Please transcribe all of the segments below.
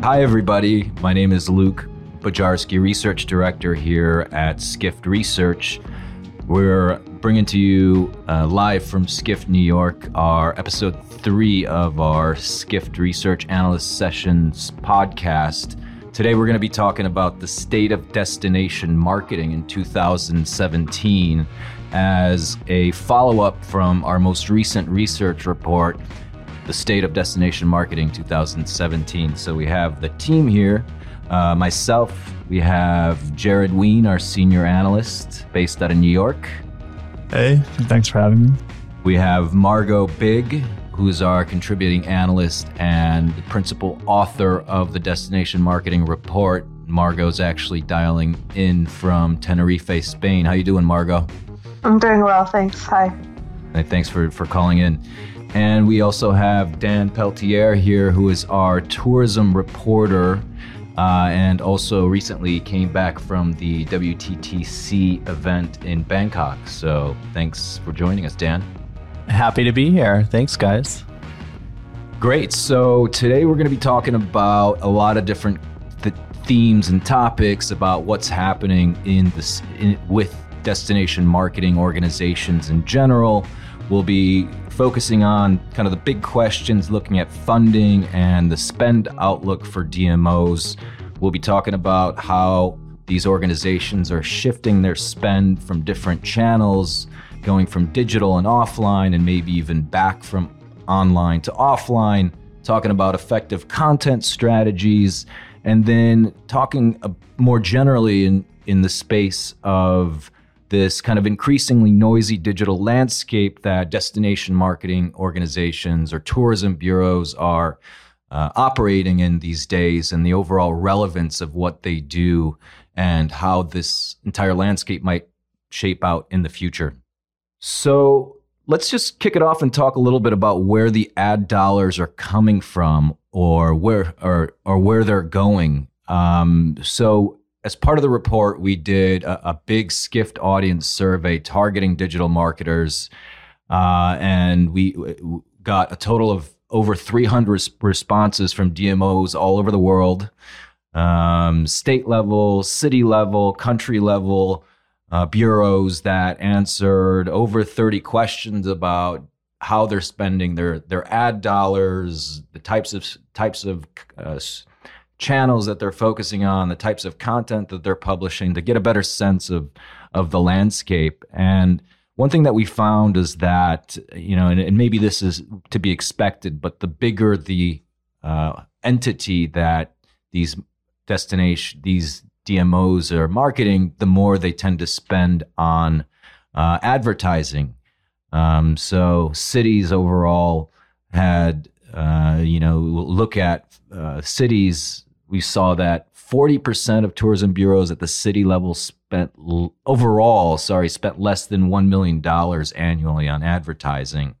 Hi, everybody. My name is Luke Bujarski, Research Director here at Skift Research. We're bringing to you uh, live from Skift, New York, our episode three of our Skift Research Analyst Sessions podcast. Today, we're going to be talking about the state of destination marketing in 2017 as a follow up from our most recent research report, The State of Destination Marketing 2017. So, we have the team here. Uh, myself, we have Jared Ween, our senior analyst based out of New York. Hey, thanks for having me. We have Margot Bigg, who's our contributing analyst and principal author of the Destination Marketing Report. Margot's actually dialing in from Tenerife, Spain. How you doing, Margot? I'm doing well, thanks. Hi. And thanks for, for calling in. And we also have Dan Peltier here, who is our tourism reporter uh, and also recently came back from the WTTC event in Bangkok. So thanks for joining us, Dan. Happy to be here. Thanks, guys. Great. So today we're going to be talking about a lot of different th- themes and topics about what's happening in this in, with destination marketing organizations in general. We'll be focusing on kind of the big questions, looking at funding and the spend outlook for DMOs. We'll be talking about how these organizations are shifting their spend from different channels, going from digital and offline, and maybe even back from online to offline, talking about effective content strategies, and then talking uh, more generally in, in the space of this kind of increasingly noisy digital landscape that destination marketing organizations or tourism bureaus are uh, operating in these days and the overall relevance of what they do and how this entire landscape might shape out in the future. So let's just kick it off and talk a little bit about where the ad dollars are coming from or where or or where they're going. Um, so as part of the report, we did a, a big Skift audience survey targeting digital marketers, uh, and we got a total of over 300 responses from DMOs all over the world, um, state level, city level, country level uh, bureaus that answered over 30 questions about how they're spending their their ad dollars, the types of types of uh, channels that they're focusing on, the types of content that they're publishing to get a better sense of of the landscape. And one thing that we found is that you know, and, and maybe this is to be expected, but the bigger the uh, entity that these destination these DMOs are marketing, the more they tend to spend on uh, advertising. Um, so cities overall had, uh, you know, look at uh, cities we saw that 40% of tourism bureaus at the city level spent overall, sorry, spent less than $1 million annually on advertising,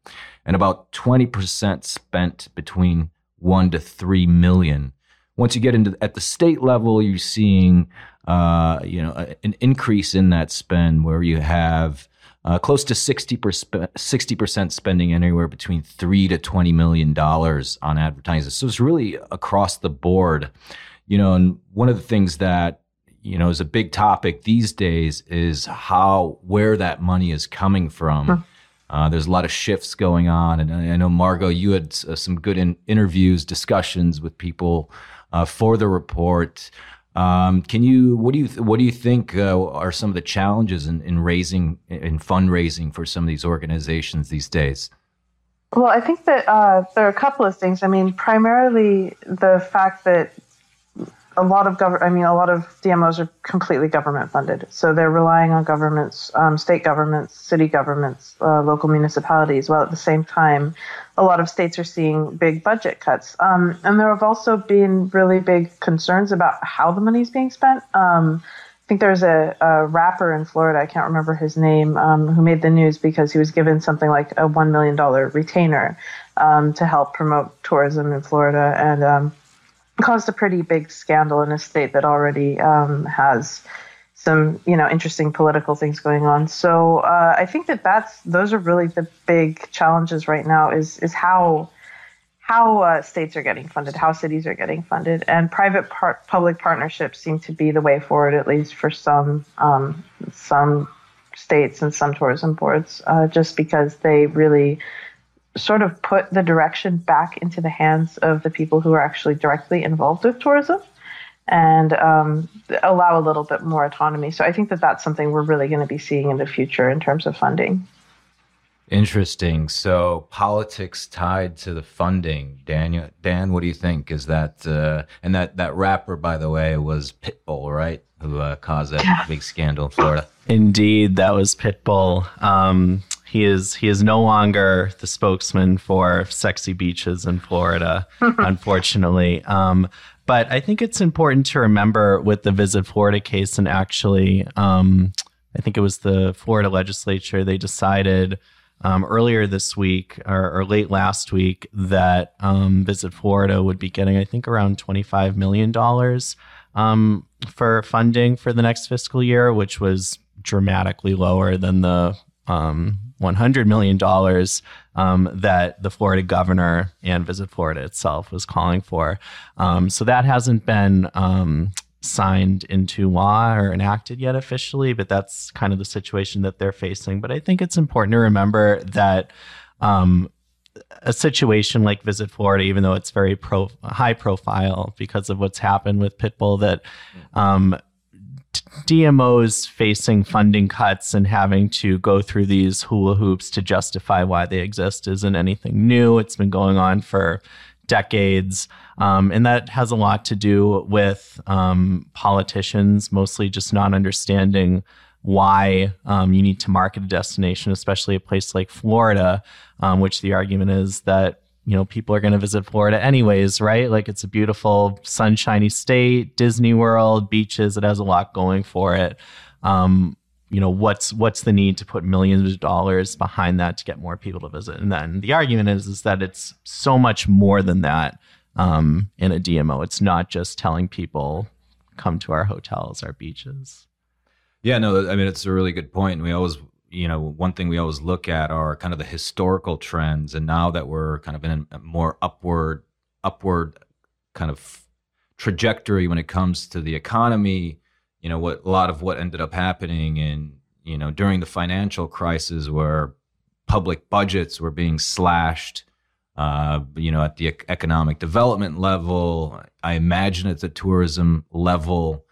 and about 20% spent between 1 to 3 million. Once you get into at the state level, you're seeing uh, you know an increase in that spend where you have uh, close to 60 percent spending anywhere between three to 20 million dollars on advertising. So it's really across the board, you know. And one of the things that you know is a big topic these days is how where that money is coming from. Huh. Uh, there's a lot of shifts going on, and I know Margot, you had uh, some good in- interviews, discussions with people uh, for the report. Um, can you what do you what do you think uh, are some of the challenges in, in raising in fundraising for some of these organizations these days? Well, I think that uh, there are a couple of things. I mean, primarily the fact that a lot of government, I mean, a lot of DMOs are completely government funded. So they're relying on governments, um, state governments, city governments, uh, local municipalities, while at the same time, a lot of states are seeing big budget cuts. Um, and there have also been really big concerns about how the money is being spent. Um, I think there's a, a, rapper in Florida, I can't remember his name, um, who made the news because he was given something like a $1 million retainer um, to help promote tourism in Florida. And um, caused a pretty big scandal in a state that already um, has some you know interesting political things going on. So uh, I think that that's those are really the big challenges right now. Is is how how uh, states are getting funded, how cities are getting funded, and private part, public partnerships seem to be the way forward, at least for some um, some states and some tourism boards, uh, just because they really sort of put the direction back into the hands of the people who are actually directly involved with tourism and um, allow a little bit more autonomy. So I think that that's something we're really going to be seeing in the future in terms of funding. Interesting. So politics tied to the funding. Daniel, Dan, what do you think? Is that uh, and that that rapper, by the way, was Pitbull, right? Who uh, caused that big scandal in Florida. Indeed, that was Pitbull. Um, he is he is no longer the spokesman for sexy beaches in Florida, unfortunately. Um, but I think it's important to remember with the Visit Florida case, and actually, um, I think it was the Florida legislature, they decided um, earlier this week or, or, late last week that um, Visit Florida would be getting, I think, around $25 million um, for funding for the next fiscal year, which was dramatically lower than the um, $100 million um, that the Florida governor and Visit Florida itself was calling for. Um, so that hasn't been um, signed into law or enacted yet officially, but that's kind of the situation that they're facing. But I think it's important to remember that um, a situation like Visit Florida, even though it's very pro- high profile because of what's happened with Pitbull, that um, DMOs facing funding cuts and having to go through these hula hoops to justify why they exist isn't anything new. It's been going on for decades. Um, and that has a lot to do with um, politicians mostly just not understanding why um, you need to market a destination, especially a place like Florida, um, which the argument is that you know people are going to visit Florida anyways, right? Like it's a beautiful, sunshiny state, Disney World, beaches. It has a lot going for it. Um, you know what's what's the need to put millions of dollars behind that to get more people to visit? And then the argument is is that it's so much more than that um, in a DMO. It's not just telling people come to our hotels, our beaches. Yeah, no, I mean it's a really good point. We always you know, one thing we always look at are kind of the historical trends, and now that we're kind of in a more upward, upward kind of trajectory when it comes to the economy, you know, what a lot of what ended up happening in, you know, during the financial crisis, where public budgets were being slashed, uh, you know, at the economic development level. I imagine at the tourism level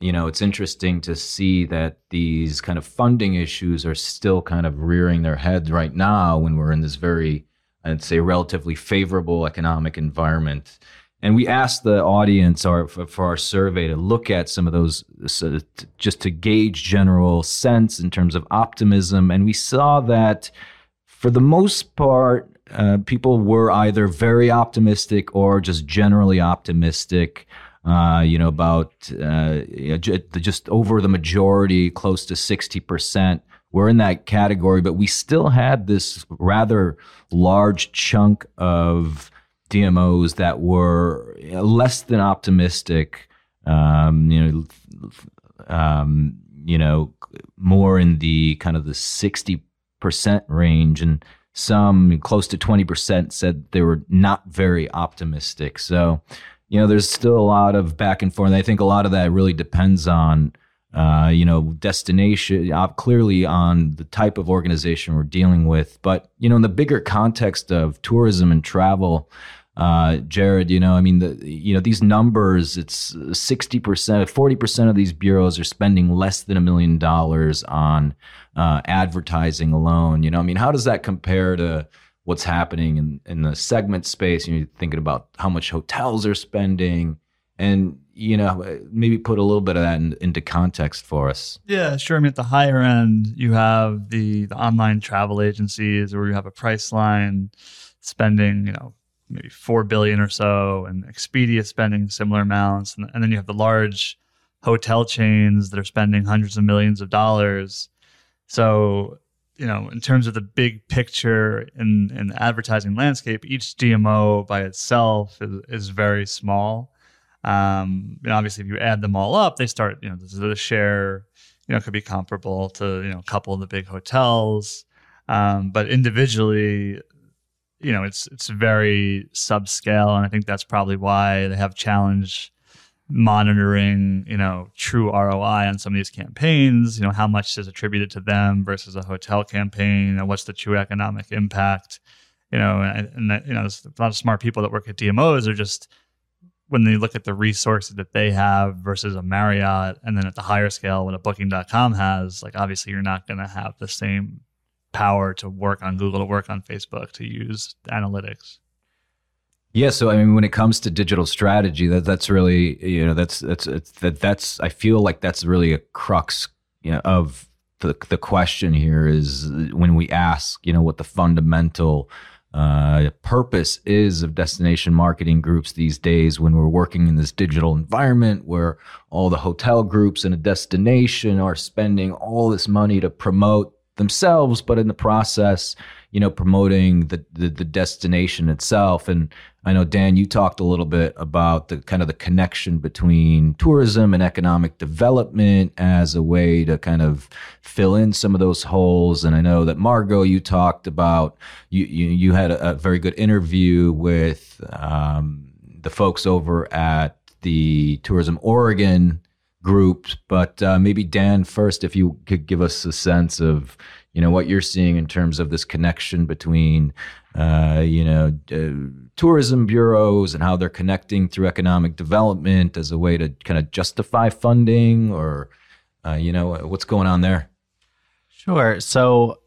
you know, it's interesting to see that these kind of funding issues are still kind of rearing their heads right now when we're in this very, I'd say, relatively favorable economic environment. And we asked the audience or for our survey to look at some of those so just to gauge general sense in terms of optimism. And we saw that for the most part, uh, people were either very optimistic or just generally optimistic uh, you know, about uh, just over the majority, close to 60%. We're in that category, but we still had this rather large chunk of DMOs that were less than optimistic. Um, you know, um, you know, more in the kind of the 60% range, and some close to 20% said they were not very optimistic. So, you know, there's still a lot of back and forth. I think a lot of that really depends on, uh, you know, destination, uh, clearly on the type of organization we're dealing with. But, you know, in the bigger context of tourism and travel, uh, Jared, you know, I mean, the, you know, these numbers, it's 60%, 40% of these bureaus are spending less than a million dollars on uh, advertising alone. You know, I mean, how does that compare to, what's happening in, in the segment space. You're thinking about how much hotels are spending and, you know, maybe put a little bit of that in, into context for us. Yeah, sure. I mean, at the higher end, you have the, the online travel agencies where you have a Priceline spending, you know, maybe 4 billion or so and Expedia spending similar amounts. And, and then you have the large hotel chains that are spending hundreds of millions of dollars. So you know, in terms of the big picture in, in the advertising landscape, each DMO by itself is, is very small. Um, know, obviously, if you add them all up, they start. You know, the share you know could be comparable to you know a couple of the big hotels, um, but individually, you know, it's it's very subscale, and I think that's probably why they have challenge monitoring, you know, true ROI on some of these campaigns. You know, how much is attributed to them versus a hotel campaign, and what's the true economic impact? You know, and, and you know, there's a lot of smart people that work at DMOs are just when they look at the resources that they have versus a Marriott, and then at the higher scale, what a Booking.com has, like obviously you're not going to have the same power to work on Google, to work on Facebook, to use analytics. Yeah, so I mean, when it comes to digital strategy, that that's really you know that's that's that that's I feel like that's really a crux you know, of the the question here is when we ask you know what the fundamental uh, purpose is of destination marketing groups these days when we're working in this digital environment where all the hotel groups in a destination are spending all this money to promote themselves, but in the process, you know, promoting the, the, the destination itself. And I know Dan, you talked a little bit about the kind of the connection between tourism and economic development as a way to kind of fill in some of those holes. And I know that Margot, you talked about you you, you had a, a very good interview with um, the folks over at the Tourism Oregon groups. But uh, maybe Dan first, if you could give us a sense of you know what you're seeing in terms of this connection between uh, you know uh, tourism bureaus and how they're connecting through economic development as a way to kind of justify funding, or uh, you know what's going on there. Sure. So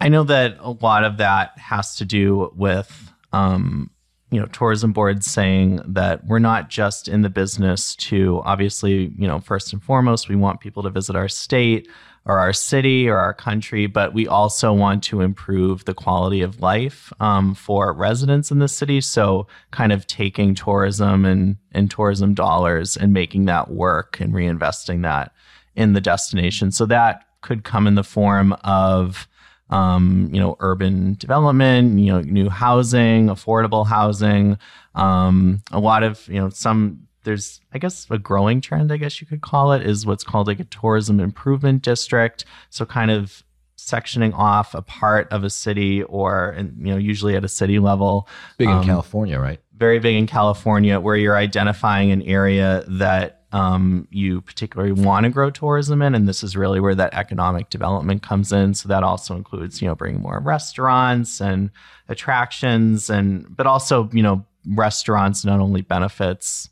I know that a lot of that has to do with um, you know tourism boards saying that we're not just in the business to obviously you know first and foremost we want people to visit our state or our city or our country but we also want to improve the quality of life um, for residents in the city. So kind of taking tourism and, and tourism dollars and making that work and reinvesting that in the destination. So that could come in the form of um, you know, urban development, you know, new housing, affordable housing, um, a lot of, you know, some there's I guess a growing trend, I guess you could call it, is what's called like a tourism improvement district. So kind of sectioning off a part of a city or and you know usually at a city level big in um, california right very big in california where you're identifying an area that um, you particularly want to grow tourism in, and this is really where that economic development comes in. So that also includes, you know, bringing more restaurants and attractions, and but also, you know, restaurants not only benefits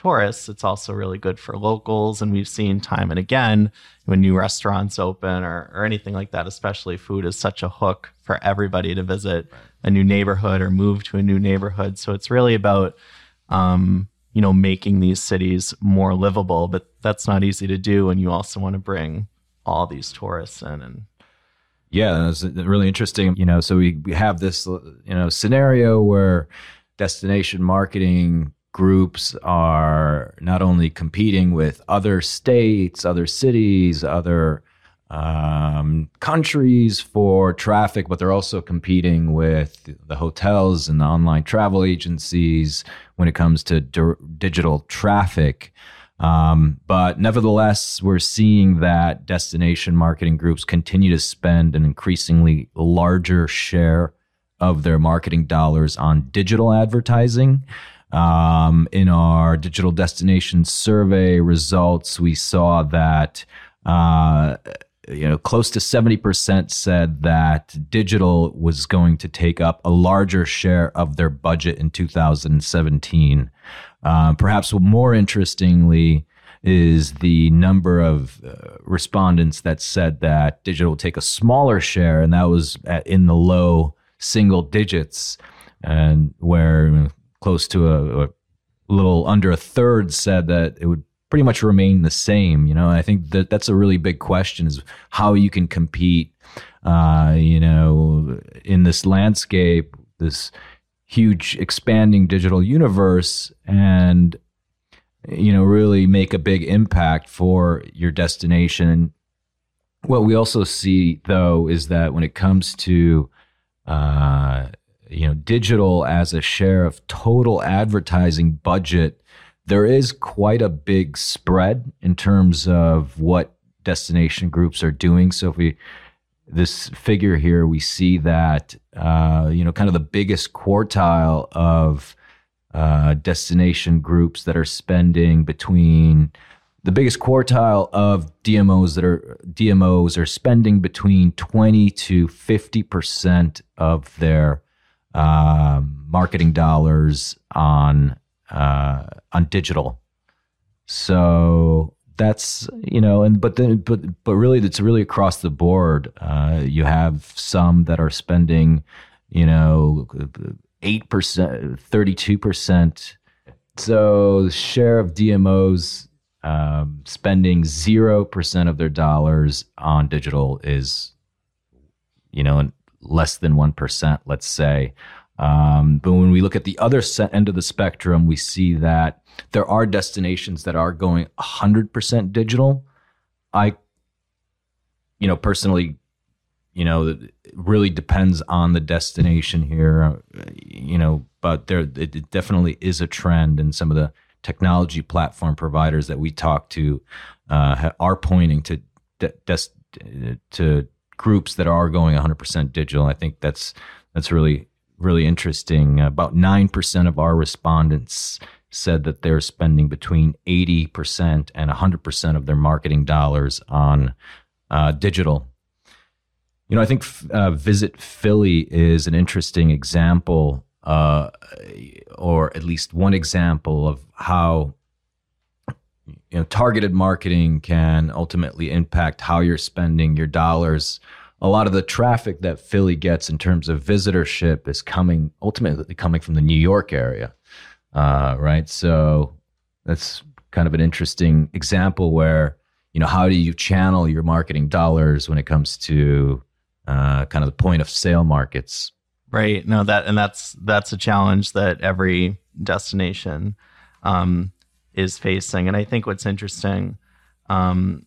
tourists, it's also really good for locals. And we've seen time and again when new restaurants open or, or anything like that, especially food is such a hook for everybody to visit a new neighborhood or move to a new neighborhood. So it's really about um, you know, making these cities more livable, but that's not easy to do. And you also want to bring all these tourists in and yeah, it's really interesting. You know, so we, we have this, you know, scenario where destination marketing groups are not only competing with other states, other cities, other um, countries for traffic, but they're also competing with the hotels and the online travel agencies when it comes to di- digital traffic. Um, but nevertheless, we're seeing that destination marketing groups continue to spend an increasingly larger share of their marketing dollars on digital advertising. Um, in our digital destination survey results, we saw that uh, you know, close to 70% said that digital was going to take up a larger share of their budget in 2017. Uh, perhaps more interestingly, is the number of uh, respondents that said that digital will take a smaller share, and that was at, in the low single digits, and where close to a, a little under a third said that it would pretty much remain the same. You know, I think that that's a really big question is how you can compete, uh, you know, in this landscape, this huge expanding digital universe and, you know, really make a big impact for your destination. What we also see though is that when it comes to, uh, you know, digital as a share of total advertising budget, there is quite a big spread in terms of what destination groups are doing. So if we this figure here, we see that uh, you know kind of the biggest quartile of uh, destination groups that are spending between the biggest quartile of DMOs that are DMOs are spending between 20 to 50 percent of their uh, marketing dollars on uh, on digital. So that's you know, and but then but but really, it's really across the board. Uh, you have some that are spending, you know, eight percent, thirty-two percent. So the share of DMOs um, spending zero percent of their dollars on digital is, you know, less than one percent. Let's say. Um, but when we look at the other end of the spectrum, we see that there are destinations that are going 100% digital. I, you know, personally, you know, it really depends on the destination here, you know, but there, it definitely is a trend and some of the technology platform providers that we talk to uh, are pointing to des- to groups that are going 100% digital. I think that's that's really really interesting. About 9% of our respondents said that they're spending between 80% and 100% of their marketing dollars on uh, digital. You know, I think uh, Visit Philly is an interesting example, uh, or at least one example of how you know targeted marketing can ultimately impact how you're spending your dollars a lot of the traffic that Philly gets in terms of visitorship is coming ultimately coming from the New York area, uh, right? So that's kind of an interesting example where you know how do you channel your marketing dollars when it comes to uh, kind of the point of sale markets, right? No, that and that's that's a challenge that every destination um, is facing, and I think what's interesting. Um,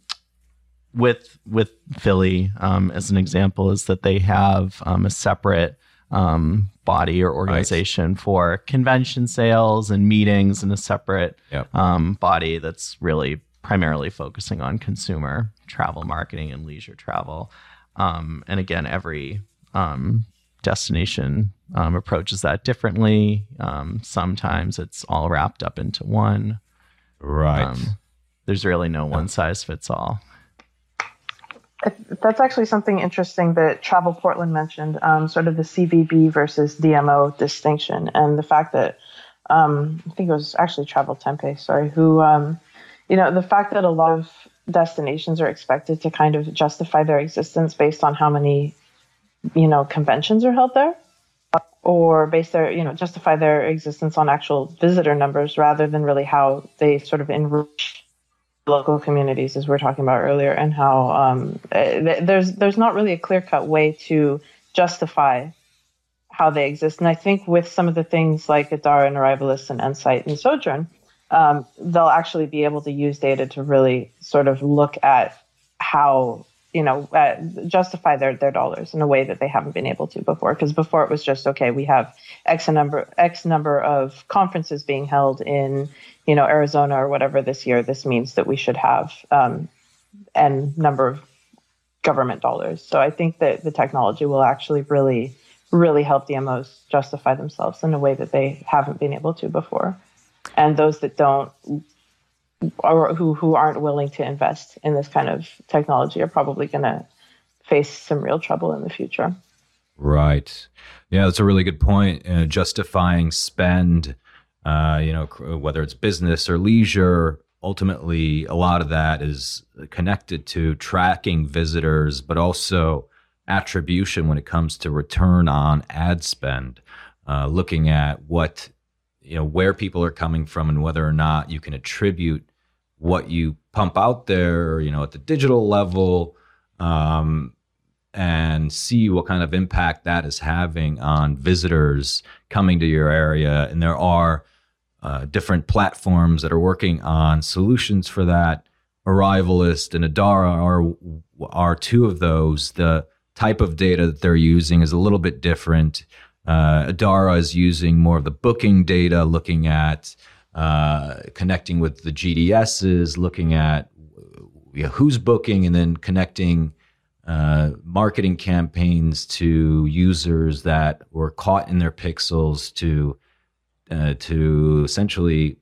with with Philly um, as an example is that they have um, a separate um, body or organization right. for convention sales and meetings, and a separate yep. Um, body that's really primarily focusing on consumer travel marketing and leisure travel. Um, and again, every um, destination approaches that differently. sometimes it's all wrapped up into one. Right. there's really no one size fits all. That's actually something interesting that Travel Portland mentioned, um, sort of the CVB versus DMO distinction, and the fact that um, I think it was actually Travel Tempe, sorry, who, um, you know, the fact that a lot of destinations are expected to kind of justify their existence based on how many, you know, conventions are held there, or base their, you know, justify their existence on actual visitor numbers rather than really how they sort of enrich local communities, as we are talking about earlier, and how um, eh, there's there's not really a clear cut way to justify how they exist. And I think with some of the things like Adara and Arrivalist and Ensight and Sojern, um, they'll actually be able to use data to really sort of look at how you know uh, justify their their dollars in a way that they haven't been able to before. Because before it was just okay, we have x number x number of conferences being held in you know Arizona or whatever this year, this means that we should have um, n number of government dollars. So I think that the technology will actually really really help DMOs justify themselves in a way that they haven't been able to before. And those that don't or who who aren't willing to invest in this kind of technology are probably going to face some real trouble in the future. Right. Yeah, that's a really good point. Uh, justifying spend uh, you know, whether it's business or leisure, ultimately a lot of that is connected to tracking visitors, but also attribution when it comes to return on ad spend, uh, looking at what, you know, where people are coming from and whether or not you can attribute what you pump out there, you know, at the digital level, um, and see what kind of impact that is having on visitors coming to your area. And there are uh, different platforms that are working on solutions for that. Arrivalist and Adara are are two of those. The type of data that they're using is a little bit different. Uh, Adara is using more of the booking data, looking at uh, connecting with the GDSs, looking at you know, who's booking, and then connecting uh, marketing campaigns to users that were caught in their pixels to uh, to essentially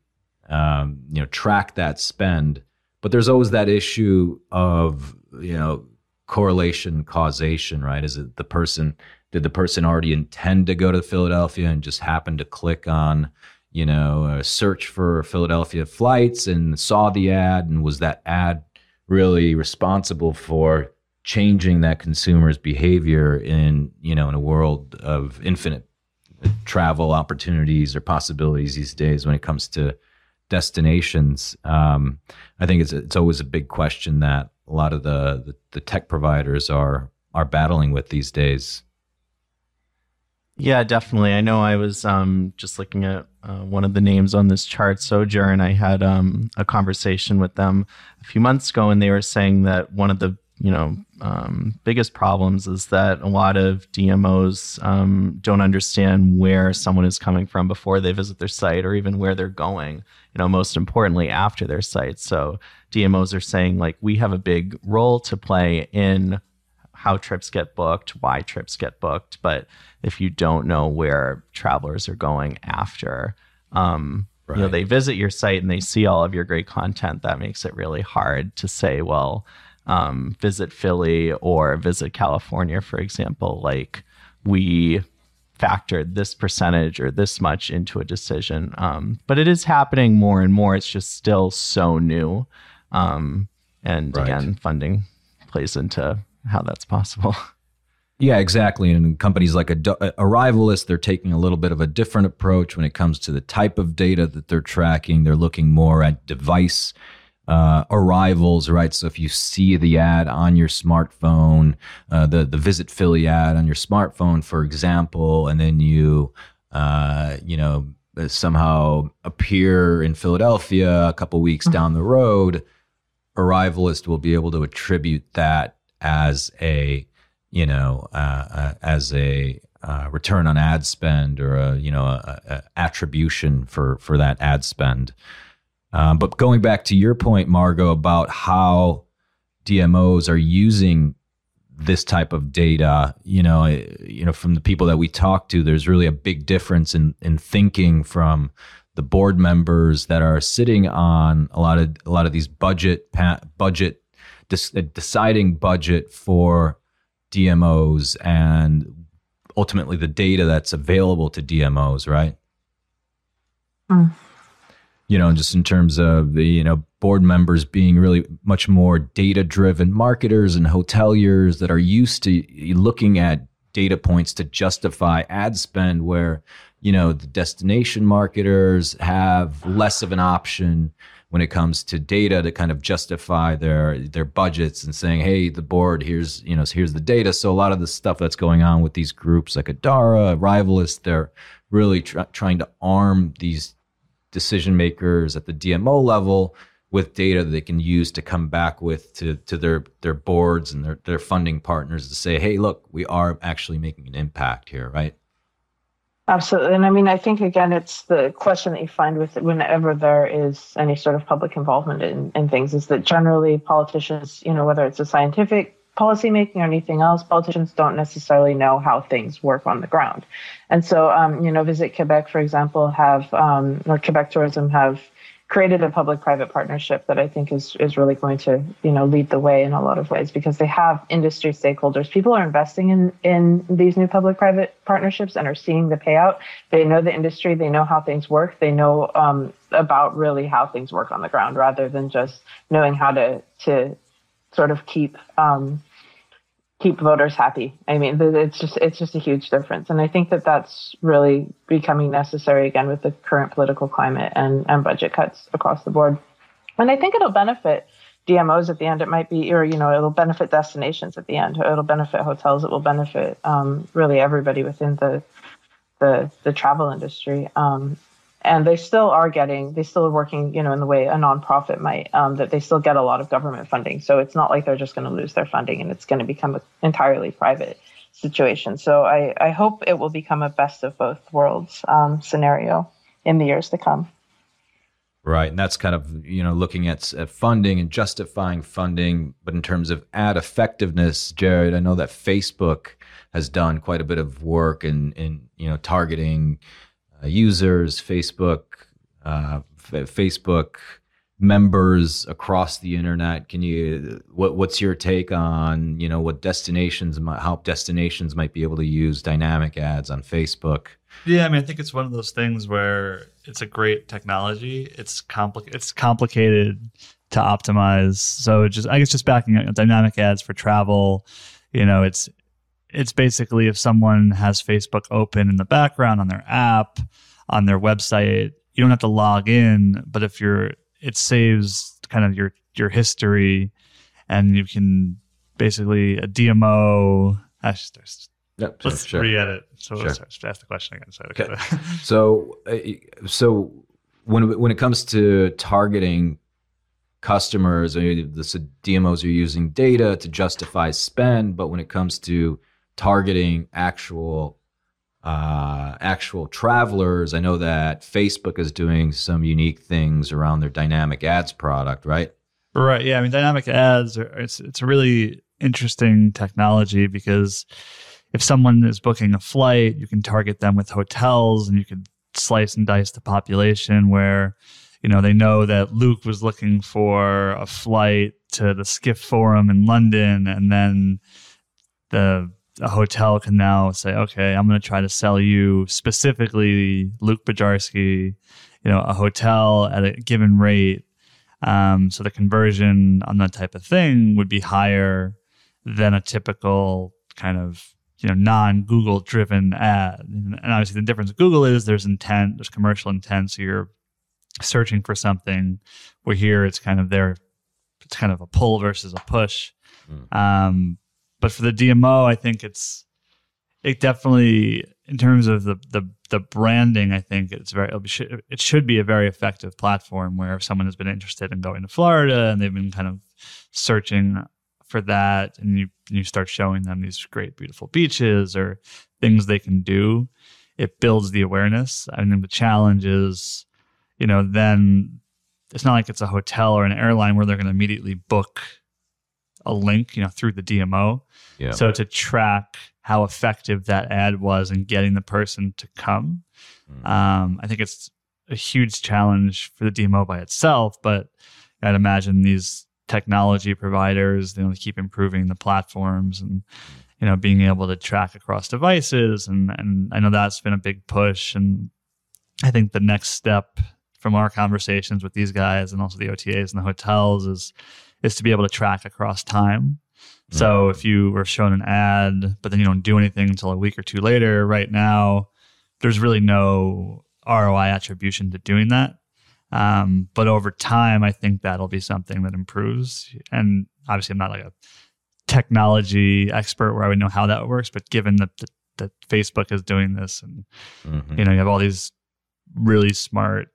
um, you know track that spend. But there's always that issue of you know correlation causation, right? Is it the person did the person already intend to go to Philadelphia and just happen to click on you know a search for Philadelphia flights and saw the ad and was that ad really responsible for changing that consumer's behavior in you know in a world of infinite travel opportunities or possibilities these days when it comes to destinations. Um, I think it's it's always a big question that a lot of the, the, the tech providers are are battling with these days. Yeah, definitely. I know I was um, just looking at uh, one of the names on this chart, Sojern. I had um, a conversation with them a few months ago, and they were saying that one of the you know um, biggest problems is that a lot of DMOs um, don't understand where someone is coming from before they visit their site, or even where they're going. You know, most importantly, after their site. So DMOs are saying like we have a big role to play in how trips get booked, why trips get booked, but if you don't know where travelers are going after, um, right. you know, they visit your site and they see all of your great content. That makes it really hard to say, well um, visit Philly or visit California, for example, like we factored this percentage or this much into a decision. Um, but it is happening more and more. It's just still so new. Um, and right. again, funding plays into how that's possible. Yeah, exactly. And companies like a, Arrivalist, they're taking a little bit of a different approach when it comes to the type of data that they're tracking. They're looking more at device uh, arrivals, right? So if you see the ad on your smartphone, uh, the the Visit Philly ad on your smartphone, for example, and then you uh, you know somehow appear in Philadelphia a couple weeks mm-hmm. down the road, Arrivalist will be able to attribute that as a you know uh, uh, as a uh, return on ad spend or a you know a, a attribution for for that ad spend. Um, but going back to your point, Margot, about how DMOs are using this type of data, you know, you know, from the people that we talk to, there's really a big difference in in thinking from the board members that are sitting on a lot of a lot of these budget budget uh, deciding budget for DMOs and ultimately the data that's available to DMOs, right? Mm you know, just in terms of the, you know, board members being really much more data driven marketers and hoteliers that are used to looking at data points to justify ad spend where, you know, the destination marketers have less of an option when it comes to data to kind of justify their their budgets and saying, "Hey, the board, here's you know here's the data." So a lot of the stuff that's going on with these groups like Adara, Rivalist, they're really tr- trying to arm these decision makers at the DMO level with data that they can use to come back with to, to their, their boards and their, their funding partners to say, hey, look, we are actually making an impact here, right? Absolutely. And I mean, I think, again, it's the question that you find with whenever there is any sort of public involvement in, in things is that generally politicians, you know, whether it's a scientific policymaking or anything else, politicians don't necessarily know how things work on the ground. And so, um, you know, Visit Quebec, for example, have, um, or Quebec Tourism have created a public-private partnership that I think is is really going to, you know, lead the way in a lot of ways because they have industry stakeholders. People are investing in in these new public-private partnerships and are seeing the payout. They know the industry, they know how things work, they know um, about really how things work on the ground rather than just knowing how to to sort of keep um, keep voters happy. I mean, it's just it's just a huge difference, and I think that that's really becoming necessary again with the current political climate and and budget cuts across the board. And I think it'll benefit DMOs at the end. It might be, or you know, it'll benefit destinations at the end. It'll benefit hotels. It will benefit um, really everybody within the the the travel industry. Um, and they still are getting they still are working you know in the way a nonprofit might um, that they still get a lot of government funding. So it's not like they're just going to lose their funding and it's going to become an entirely private situation. So I, I hope it will become a best of both worlds um, scenario in the years to come. Right, and that's kind of you know looking at, at funding and justifying funding, but in terms of ad effectiveness, Jared, I know that Facebook has done quite a bit of work in in you know targeting users, Facebook, uh, f- Facebook members across the internet. Can you what what's your take on you know what destinations how destinations might be able to use dynamic ads on Facebook? Yeah, I mean, I think it's one of those things where it's a great technology. It's compli- It's complicated to optimize. So just, I guess, just backing up dynamic ads for travel. You know, it's it's basically if someone has Facebook open in the background on their app, on their website, you don't have to log in, but if you're, it saves kind of your your history, and you can basically a DMO. Actually, Yep, Let's sure. re-edit. So Sure. let's ask the question again. So, Okay. So, uh, so when when it comes to targeting customers, I mean, the DMOs are using data to justify spend, but when it comes to targeting actual uh, actual travelers, I know that Facebook is doing some unique things around their dynamic ads product, right? Right. Yeah. I mean, dynamic ads are it's it's a really interesting technology because if someone is booking a flight, you can target them with hotels, and you can slice and dice the population where you know they know that Luke was looking for a flight to the Skift Forum in London, and then the a hotel can now say, okay, I'm going to try to sell you specifically Luke Bujarski, you know, a hotel at a given rate. Um, so the conversion on that type of thing would be higher than a typical kind of you know non-Google driven ad. And obviously, the difference with Google is there's intent, there's commercial intent, so you're searching for something. Where here, it's kind of there, it's kind of a pull versus a push. Mm. Um, but for the DMO, I think it's it definitely in terms of the the the branding. I think it's very it'll be, it should be a very effective platform where if someone has been interested in going to Florida and they've been kind of searching for that, and you you start showing them these great beautiful beaches or things they can do, it builds the awareness. I think the challenge is, you know, then it's not like it's a hotel or an airline where they're going to immediately book a link, you know, through the DMO. Yeah. So to track how effective that ad was in getting the person to come, Mm. um, I think it's a huge challenge for the DMO by itself. But I'd imagine these technology providers, you know, they keep improving the platforms and you know being able to track across devices, and and I know that's been a big push. And I think the next step from our conversations with these guys and also the OTAs and the hotels is is to be able to track across time. So if you were shown an ad, but then you don't do anything until a week or two later, right now, there's really no ROI attribution to doing that. Um, but over time, I think that'll be something that improves. And obviously, I'm not like a technology expert where I would know how that works, but given that, that, that Facebook is doing this and Mhm. you know you have all these really smart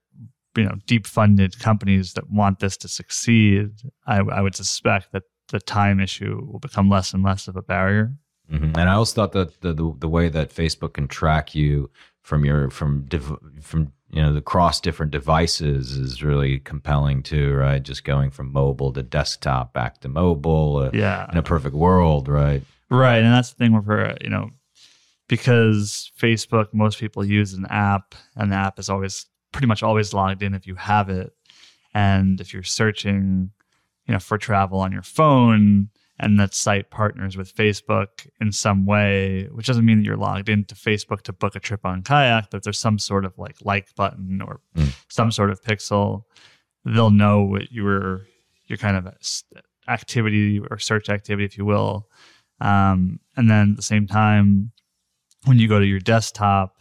you know deep funded companies that want this to succeed I, I would suspect that the time issue will become less and less of a barrier Mhm. And I also thought that the, the the way that Facebook can track you from your from div, from you know the cross different devices is really compelling too, right? Just going from mobile to desktop back to mobile uh, yeah in a perfect world, right? right and that's the thing where you know because facebook most people use an app and the app is always pretty much always logged in if you have it and if you're searching you know for travel on your phone and that site partners with Facebook in some way, which doesn't mean that you're logged into Facebook to book a trip on kayak, but if there's some sort of like like button or Mm. some sort of pixel, they'll know what your your kind of activity or search activity, if you will. Um, and then at the same time, when you go to your desktop,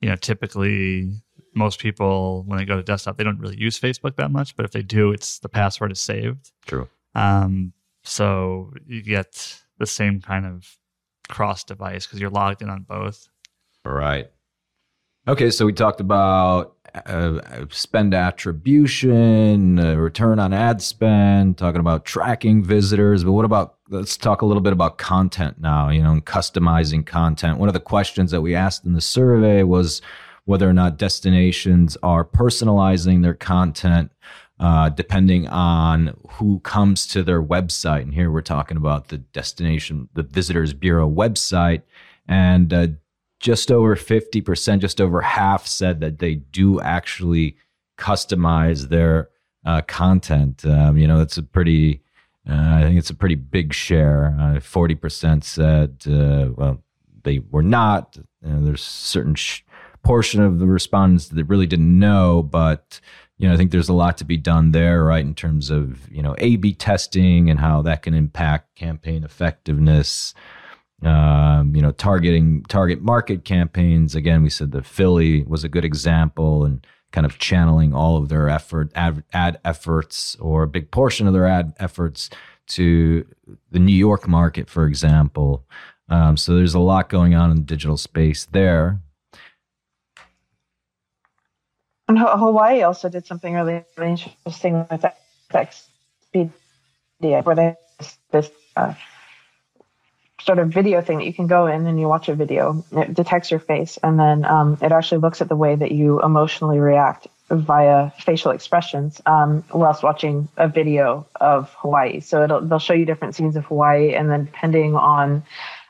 you know, typically most people when they go to desktop, they don't really use Facebook that much, but if they do, it's the password is saved. True. Um, so you get the same kind of cross device because you're logged in on both. Right. Okay, so we talked about uh, spend attribution, uh, return on ad spend, talking about tracking visitors. But what about, let's talk a little bit about content now, you know, and customizing content. One of the questions that we asked in the survey was whether or not destinations are personalizing their content uh, depending on who comes to their website. And here we're talking about the destination, the Visitors Bureau website. And uh, just over 50%, just over half said that they do actually customize their uh, content. Um, you know, that's a pretty, uh, I think it's a pretty big share. Uh, 40% said, uh, well, they were not. there's certain sh- portion of the respondents that really didn't know, but you know, I think there's a lot to be done there, right, in terms of you know A/B testing and how that can impact campaign effectiveness. Um, you know, targeting target market campaigns. Again, we said the Philly was a good example, and kind of channeling all of their effort ad, ad efforts or a big portion of their ad efforts to the New York market, for example. Um, so there's a lot going on in the digital space there. And Hawaii also did something really, really interesting with Expedia, where they this uh, sort of video thing that you can go in and you watch a video. It detects your face, and then um, it actually looks at the way that you emotionally react via facial expressions um, whilst watching a video of Hawaii. So it'll they'll show you different scenes of Hawaii, and then depending on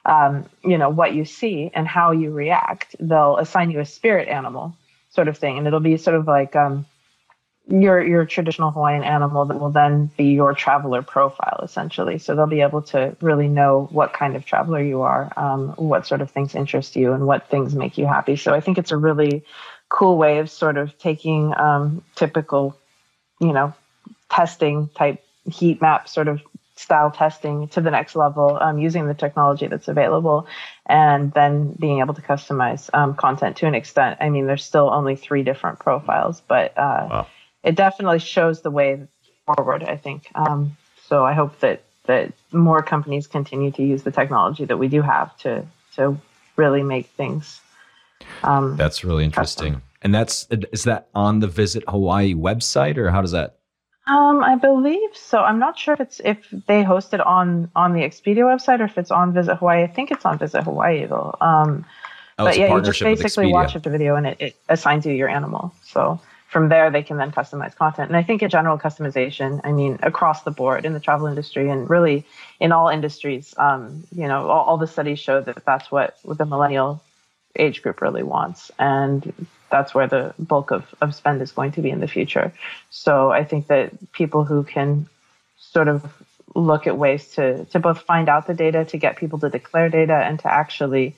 um, you know what you see and how you react, they'll assign you a spirit animal sort of thing, and it'll be sort of like um, your your traditional Hawaiian animal that will then be your traveler profile essentially. So they'll be able to really know what kind of traveler you are, um, what sort of things interest you, and what things make you happy. So I think it's a really cool way of sort of taking um, typical, you know, testing type heat map sort of style testing to the next level um, using the technology that's available and then being able to customize um, content to an extent. I mean, there's still only three different profiles, but uh, wow. it definitely shows the way forward, I think. Um, so I hope that, that more companies continue to use the technology that we do have to, to really make things. Um, that's really interesting. Custom. And that's, is that on the Visit Hawaii website or how does that um, I believe so. I'm not sure if it's if they host it on on the Expedia website or if it's on Visit Hawaii. I think it's on Visit Hawaii though. Um, oh, but yeah, you just basically watch the video and it, it assigns you your animal. So from there, they can then customize content. And I think in general customization, I mean, across the board in the travel industry and really in all industries, um, you know, all, all the studies show that that's what, what the millennial age group really wants. And that's where the bulk of, of spend is going to be in the future. So I think that people who can sort of look at ways to, to both find out the data, to get people to declare data, and to actually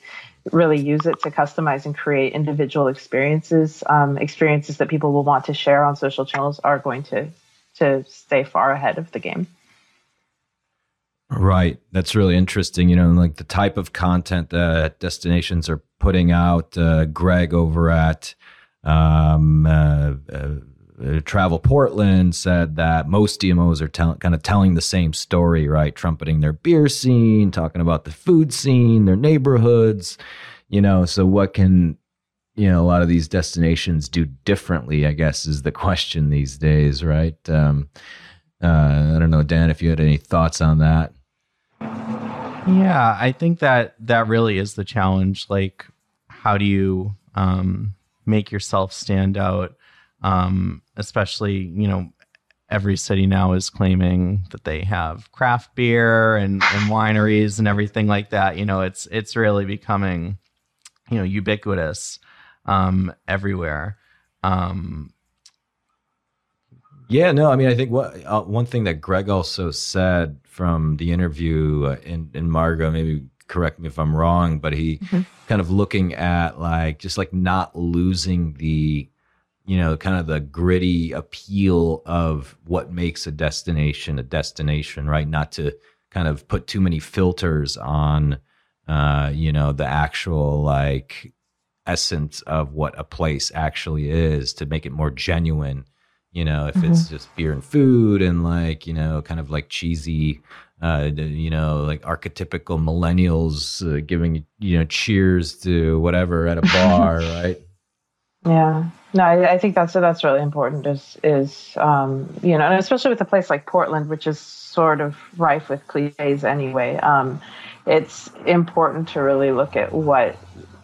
really use it to customize and create individual experiences, um, experiences that people will want to share on social channels are going to to stay far ahead of the game. Right. That's really interesting. You know, like the type of content that destinations are putting out. Uh, Greg over at um, uh, uh, Travel Portland said that most DMOs are tell- kind of telling the same story, right? Trumpeting their beer scene, talking about the food scene, their neighborhoods, you know. So, what can you know a lot of these destinations do differently? I guess is the question these days, right? Um, uh, I don't know, Dan, if you had any thoughts on that. Yeah, I think that that really is the challenge. Like, how do you um, make yourself stand out? Um, especially, you know, every city now is claiming that they have craft beer and, and wineries and everything like that. You know, it's it's really becoming, you know, ubiquitous um, everywhere. Um, yeah, no, I mean, I think what uh, one thing that Greg also said from the interview uh, in, in Margot, maybe correct me if I'm wrong, but he mm-hmm. kind of looking at like just like not losing the, you know, kind of the gritty appeal of what makes a destination a destination, right? Not to kind of put too many filters on, uh, you know, the actual like essence of what a place actually is to make it more genuine you know if mm-hmm. it's just beer and food and like you know kind of like cheesy uh, you know like archetypical millennials uh, giving you know cheers to whatever at a bar right yeah no I, I, think that's that's really important is is um, you know and especially with a place like portland which is sort of rife with cliches anyway um, it's important to really look at what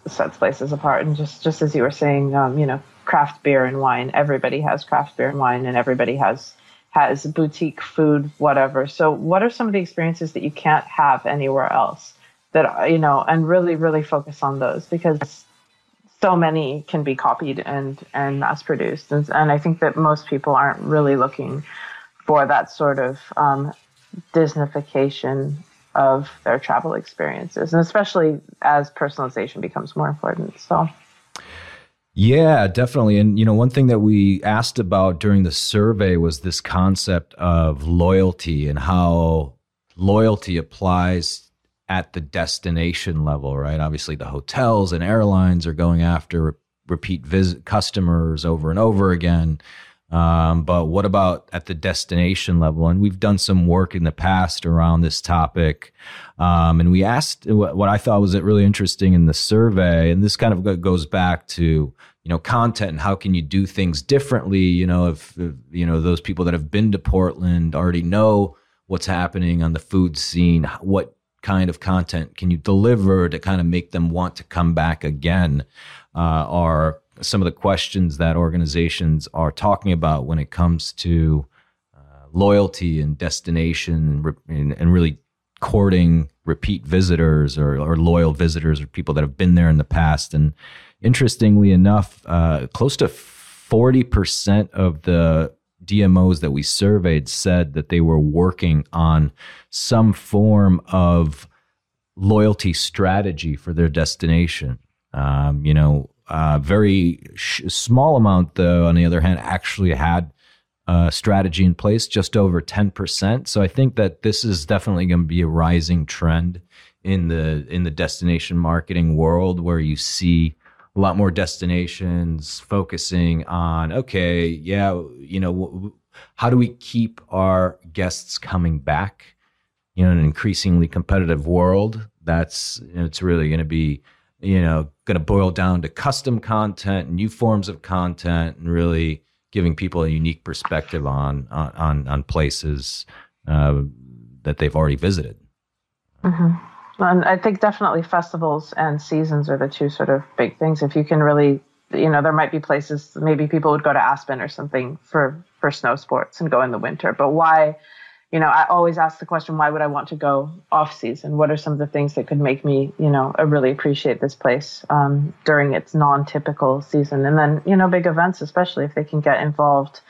sets places apart. And just just as you were saying, um, you know, craft beer and wine. Everybody has craft beer and wine, and everybody has has boutique food, whatever. So, what are some of the experiences that you can't have anywhere else? That you know, and really, really focus on those because so many can be copied and and mass produced, and, and I think that most people aren't really looking for that sort of um, Disneyfication of their travel experiences, and especially as personalization becomes more important. So. Yeah, definitely. And you know, one thing that we asked about during the survey was this concept of loyalty and how loyalty applies at the destination level, right? Obviously, the hotels and airlines are going after repeat visit customers over and over again. Um, but what about at the destination level? And we've done some work in the past around this topic. Um, and we asked what, what, I thought was really interesting in the survey, and this kind of goes back to you know content and how can you do things differently. You know, if, if you know those people that have been to Portland already know what's happening on the food scene. What kind of content can you deliver to kind of make them want to come back again? Uh, or some of the questions that organizations are talking about when it comes to uh, loyalty and destination and, and, really courting repeat visitors or, or, loyal visitors or people that have been there in the past. And interestingly enough, uh, close to 40% of the DMOs that we surveyed said that they were working on some form of loyalty strategy for their destination. Um, you know, uh, very sh- small amount, though, on the other hand, actually had a strategy in place, just over 10%. So I think that this is definitely going to be a rising trend in the in the destination marketing world where you see a lot more destinations focusing on okay yeah you know w- how do we keep our guests coming back you know in an increasingly competitive world that's you know, it's really going to be you know, going to boil down to custom content, new forms of content, and really giving people a unique perspective on on on places uh, that they've already visited. Mm-hmm. And I think definitely festivals and seasons are the two sort of big things. If you can really, you know, there might be places maybe people would go to Aspen or something for for snow sports and go in the winter, but why? You know, I always ask the question, why would I want to go off season? What are some of the things that could make me, you know, really appreciate this place um, during its non-typical season? And then, you know, big events, especially if they can get involved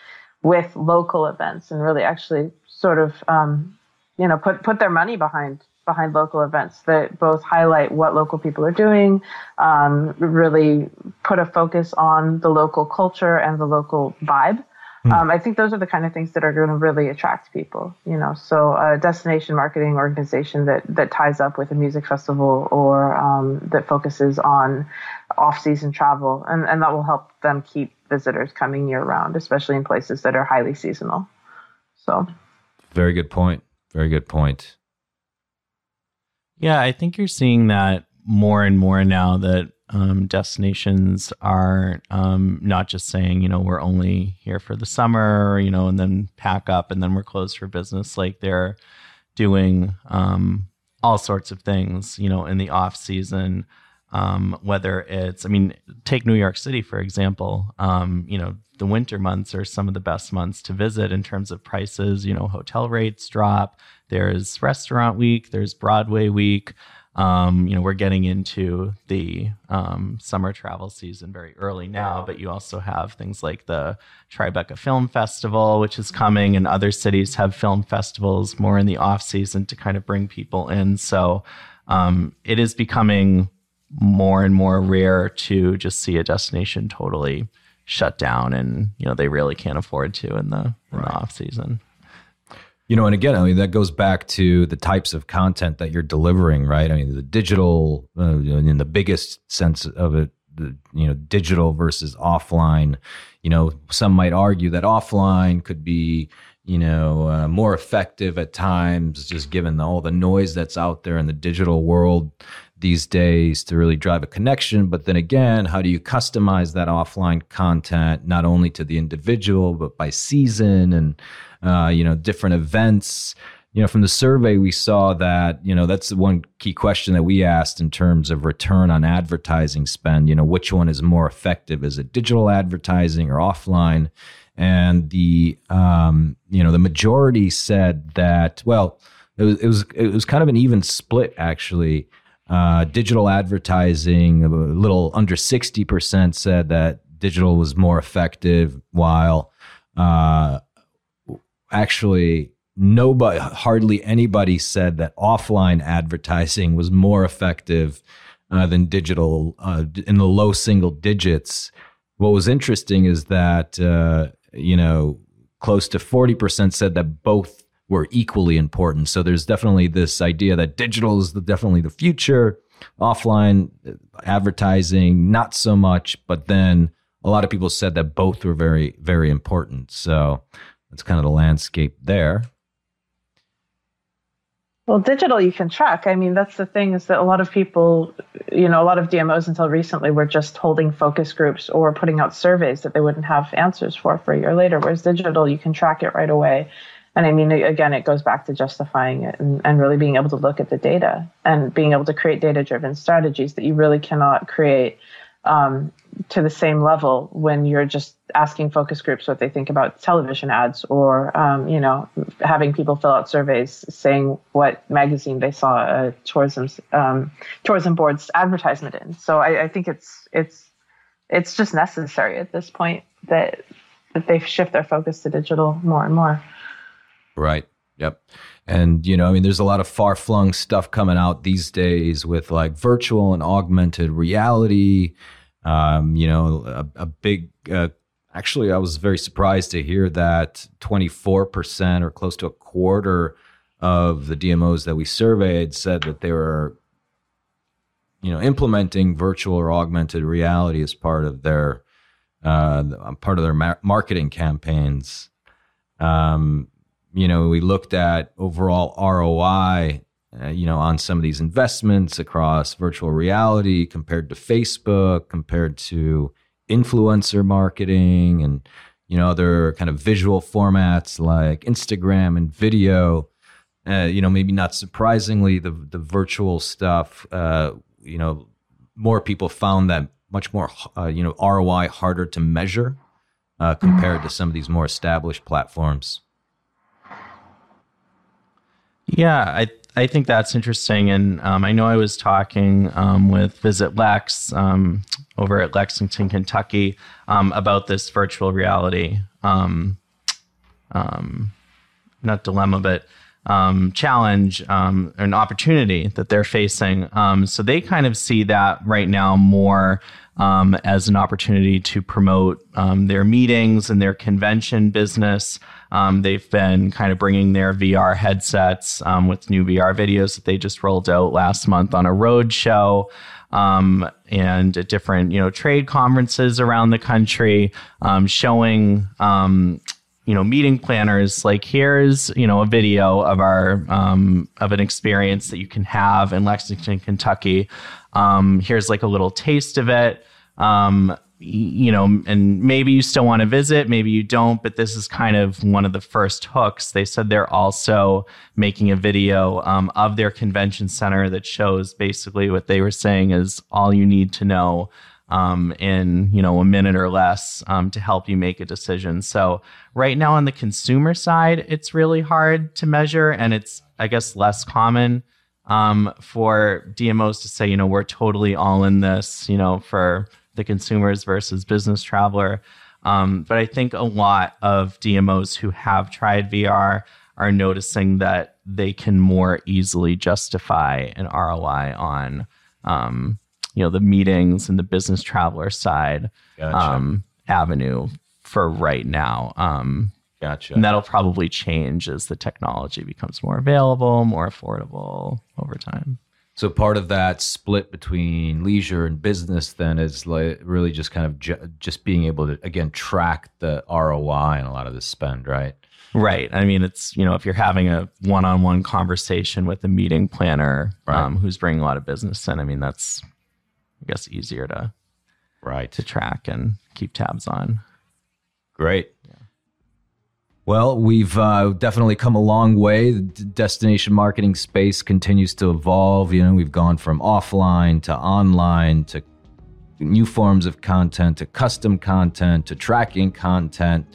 with local events and really actually sort of, um, you know, put put their money behind behind local events that both highlight what local people are doing, um, really put a focus on the local culture and the local vibe Hmm. Um, I think those are the kind of things that are going to really attract people, you know. So a destination marketing organization that that ties up with a music festival or um, that focuses on off-season travel, and, and that will help them keep visitors coming year-round, especially in places that are highly seasonal. So, very good point. Very good point. Yeah, I think you're seeing that more and more now that um, destinations are um, not just saying, you know, we're only here for the summer, you know, and then pack up and then we're closed for business. Like they're doing um, all sorts of things, you know, in the off season. Um, whether it's, I mean, take New York City for example. Um, you know, the winter months are some of the best months to visit in terms of prices. You know, hotel rates drop. There's restaurant week. There's Broadway week. Um, you know, we're getting into the um, summer travel season very early now, but you also have things like the Tribeca Film Festival, which is coming, and other cities have film festivals more in the off season to kind of bring people in. So um, it is becoming more and more rare to just see a destination totally shut down, and you know they really can't afford to in the in right. the off season. You know, and again, I mean, that goes back to the types of content that you're delivering, right? I mean, the digital, uh, in the biggest sense of it, the, you know, digital versus offline. You know, some might argue that offline could be, you know, uh, more effective at times, just given the, all the noise that's out there in the digital world these days to really drive a connection. But then again, how do you customize that offline content not only to the individual but by season and uh, you know different events? you know, from the survey, we saw that, you know, that's the one key question that we asked in terms of return on advertising spend. You know, which one is more effective? Is it digital advertising or offline? And the, um, you know, the majority said that, well, it was, it was, it was kind of an even split actually. Uh, digital advertising, a little under 60% said that digital was more effective, while uh, actually nobody, hardly anybody said that offline advertising was more effective uh, than digital uh, in the low single digits. What was interesting is that, uh, you know, close to 40% said that both were equally important. So there's definitely this idea that digital is the, definitely the future, offline uh, advertising, not so much, but then a lot of people said that both were very, very important. So that's kind of the landscape there. Well, digital you can track. I mean, that's the thing is that a lot of people, you know, a lot of DMOs until recently were just holding focus groups or putting out surveys that they wouldn't have answers for for a year later. Whereas digital, you can track it right away. And I mean, again, it goes back to justifying it and, and really being able to look at the data and being able to create data driven strategies that you really cannot create um, to the same level when you're just asking focus groups what they think about television ads or um, you know having people fill out surveys saying what magazine they saw a tourism um, tourism board's advertisement in. So I, I, think it's it's it's just necessary at this point that that they shift their focus to digital more and more right. Yep. And you know i mean there's a lot of far-flung stuff coming out these days with like virtual and augmented reality. Um, you know, a, a big, uh, actually, I was very surprised to hear that 24% or close to a quarter of the DMOs that we surveyed said that they were, you know, implementing virtual or augmented reality as part of their, uh, part of their mar- marketing campaigns. Um, you know, we looked at overall ROI uh, you know, on some of these investments across virtual reality compared to Facebook, compared to influencer marketing and, you know, other kind of visual formats like Instagram and video. Uh, you know, maybe not surprisingly, the the virtual stuff, uh, you know, more people found that much more, uh, you know, ROI harder to measure uh, compared to some of these more established platforms. Yeah, I I think that's interesting. And um, I know I was talking um, with Visit Lex um, over at Lexington, Kentucky, um, about this virtual reality, um, um, not dilemma, but challenge, an opportunity that they're facing. so they kind of see that right now more as an opportunity to promote their meetings and their convention business. Um, they've been kind of bringing their VR headsets um, with new VR videos that they just rolled out last month on a road show. Um, and at different, you know, trade conferences around the country, um, showing, um, you know, meeting planners like here's, you know, a video of our um, of an experience that you can have in Lexington, Kentucky. um, here's like a little taste of it. Um, you know, and maybe you still want to visit, maybe you don't, but this is kind of one of the first hooks. They said they're also making a video um, of their convention center that shows basically what they were saying is all you need to know um, in you know a minute or less um, to help you make a decision. So right now on the consumer side, it's really hard to measure, and it's I guess less common um, for DMOs to say you know we're totally all in this you know for the consumers versus business traveler. Um, but I think a lot of DMOs who have tried VR are noticing that they can more easily justify an ROI on, um, you know, the meetings and the business traveler side gotcha. um, avenue for right now. Um, gotcha. And that'll probably change as the technology becomes more available, more affordable over time. So part of that split between leisure and business then is like really just kind of ju- just being able to again track the ROI and a lot of the spend, right? Right. I mean, it's you know if you're having a one-on-one conversation with a meeting planner right. um, who's bringing a lot of business in, I mean that's I guess easier to right to track and keep tabs on. Great. Yeah. Well, we've uh, definitely come a long way. The destination marketing space continues to evolve. You know, we've gone from offline to online to new forms of content to custom content to tracking content.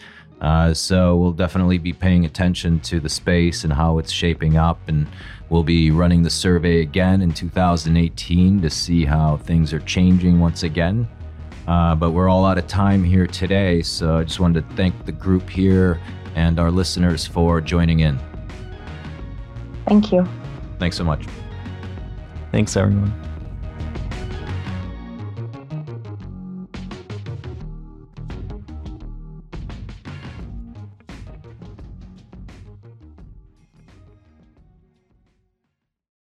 Uh, so we'll definitely be paying attention to the space and how it's shaping up. And we'll be running the survey again in 2018 to see how things are changing once again. Uh, but we're all out of time here today. So I just wanted to thank the group here and our listeners for joining in. Thank you. Thanks so much. Thanks, everyone.